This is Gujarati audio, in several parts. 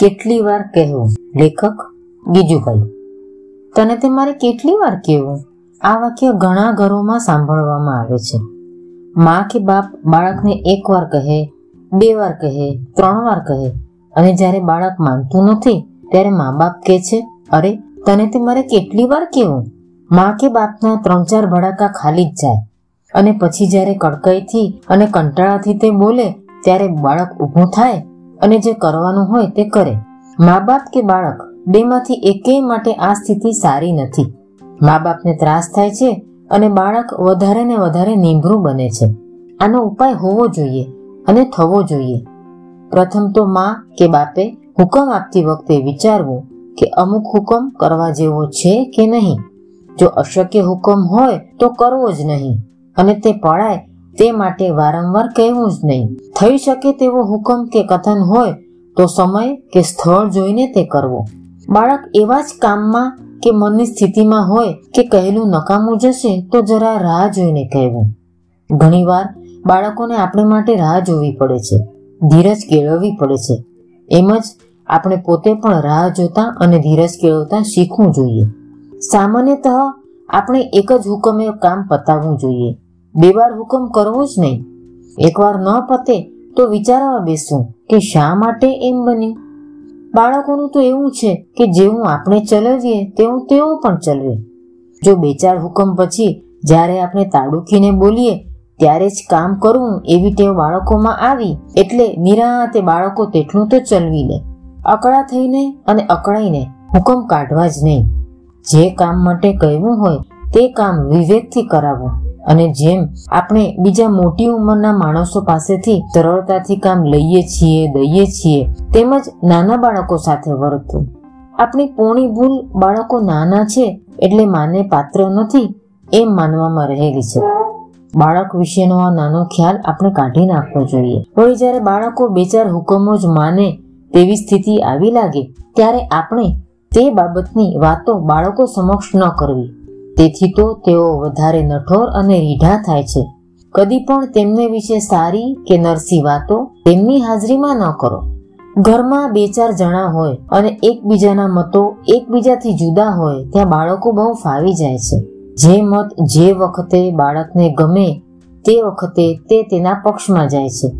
કેટલી વાર કહેવું? લેખક ગીજુભાઈ તને તે મારે કેટલી વાર કહેવું? આ વાક્ય ઘણા ઘરોમાં સાંભળવામાં આવે છે. માં કે બાપ બાળકને એક વાર કહે, બે વાર કહે, ત્રણ વાર કહે અને જ્યારે બાળક માનતું નથી, ત્યારે મા બાપ કહે છે, અરે, તને તે મારે કેટલી વાર કહેવું? માં કે બાપના ત્રણ ચાર ભડાકા ખાલી જ જાય અને પછી જ્યારે કડકાઈથી અને કંટાળાથી તે બોલે, ત્યારે બાળક ઊભું થાય અને જે કરવાનું હોય તે કરે. મા બાપ કે બાળક, બેમાંથી એકેય માટે આ સ્થિતિ સારી નથી. મા બાપને ત્રાસ થાય છે અને બાળક વધારે ને વધારે નીંભરું બને છે. આનો ઉપાય હોવો જોઈએ અને થવો જોઈએ. પ્રથમ તો મા કે બાપે હુકમ આપતી વખતે વિચારવું કે અમુક હુકમ કરવા જેવો છે કે નહીં. જો અશક્ય હુકમ હોય તો કરવો જ નહીં અને તે પડાય તે માટે વારંવાર કહેવું જ નહીં. થઈ શકે તેવો હુકમ કે કથન હોય, તો સમય કે સ્થળ જોઈને તે કરવો. બાળક એવા જ કામમાં કે મનની સ્થિતિમાં હોય કે કહેલું નકામું જશે, તો જરા રાહ જોઈને કહેવું. ઘણીવાર બાળકોને આપણે માટે રાહ જોવી પડે છે, ધીરજ કેળવવી પડે છે. એમ જ આપણે પોતે પણ રાહ જોતા અને ધીરજ કેળવતા શીખવું જોઈએ. સામાન્યતઃ આપણે એક જ હુકમે કામ પતાવવું જોઈએ. બે વાર હુકમ કરવો જ નહીં. એકવાર ન પતે તો વિચારવા બેસું કે શા માટે એમ બન્યું? બાળકોનું તો એવું છે કે જેવું આપણે ચલાવીએ તેવું તેઓ પણ ચલવે. જો બે ચાર હુકમ પછી જ્યારે આપણે તાડુખીને બોલીએ, ત્યારે જ કામ કરવું એવી ટેવ બાળકોમાં આવી, એટલે નિરાતે બાળકો તેટલું તો ચલવી લે. અકળા થઈને અને અકળાઈને હુકમ કાઢવા જ નહીં. જે કામ માટે કહેવું હોય, તે કામ વિવેકથી કરાવવું અને જેમ આપણે બીજા મોટી ઉંમરના માણસો પાસેથી સરળતાથી કામ લઈએ છીએ, દઈએ છીએ, તેમજ નાના બાળકો સાથે વર્તવું આપણી પોણી ભૂલ બાળકો નાના છે એટલે માને પાત્ર નથી એમ માનવામાં રહેલી છે. બાળક વિશેનો આ નાનો ખ્યાલ આપણે કાઢી નાખવો જોઈએ. વળી જ્યારે બાળકો બે ચાર હુકમો જ માને તેવી સ્થિતિ આવી લાગે, ત્યારે આપણે તે બાબતની વાતો બાળકો સમક્ષ ન કરવી. તેથી તો તેઓ વધારે નઠોર અને રીઢા થાય છે. કદી પણ તેમને વિશે સારી કે નરસી વાતો તેમની હાજરીમાં ન કરો. ઘરમાં બે ચાર જણા હોય અને એકબીજાના મતો એકબીજાથી જુદા હોય ત્યાં બાળકો બહુ ફાવી જાય છે. જે મત જે વખતે બાળકને ગમે તે વખતે તે તેના પક્ષમાં જાય છે.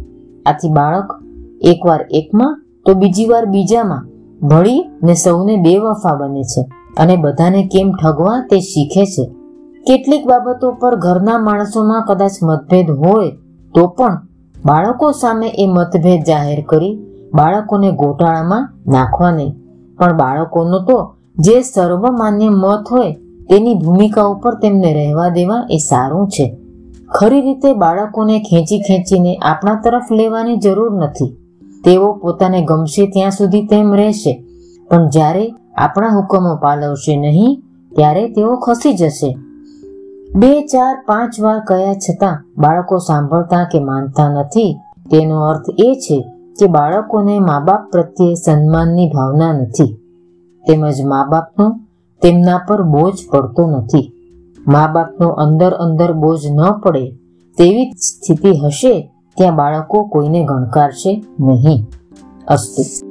આથી બાળક એકવાર એકમાં તો બીજી વાર બીજામાં ભળી ને સૌને બેવફા બને છે. અને બધાને કેમ ઠગવા તે શીખે છે. કેટલીક બાબતો પર ઘરના માણસોમાં કદાચ મતભેદ હોય, તો પણ બાળકો સામે એ મતભેદ જાહેર કરી બાળકોને ગોટાળામાં નાખવા નહીં. પણ બાળકોનો તો જે સર્વમાન્ય મત હોય, તેની ભૂમિકા ઉપર તેમને રહેવા દેવા એ સારું છે. ખરી રીતે બાળકોને ખેંચી ખેંચીને આપણા તરફ લેવાની જરૂર નથી. તેઓ પોતાને ગમશે ત્યાં સુધી તેમ રહેશે. પણ જ્યારે આપણા હુકમો પાલવશે નહીં, ત્યારે તેઓ ખસી જશે. બે, ચાર, પાંચ વાર કયા છતાં બાળકો સાંભળતા કે માનતા નથી, તેનો અર્થ એ છે કે બાળકોને મા બાપ પ્રત્યે સન્માનની ભાવના નથી. તેમજ મા બાપનો તેમના પર બોજ પડતો નથી. મા બાપનો અંદર અંદર બોજ ન પડે તેવી સ્થિતિ હશે, ત્યાં બાળકો કોઈને ગણકારશે નહીં. અસ્તુ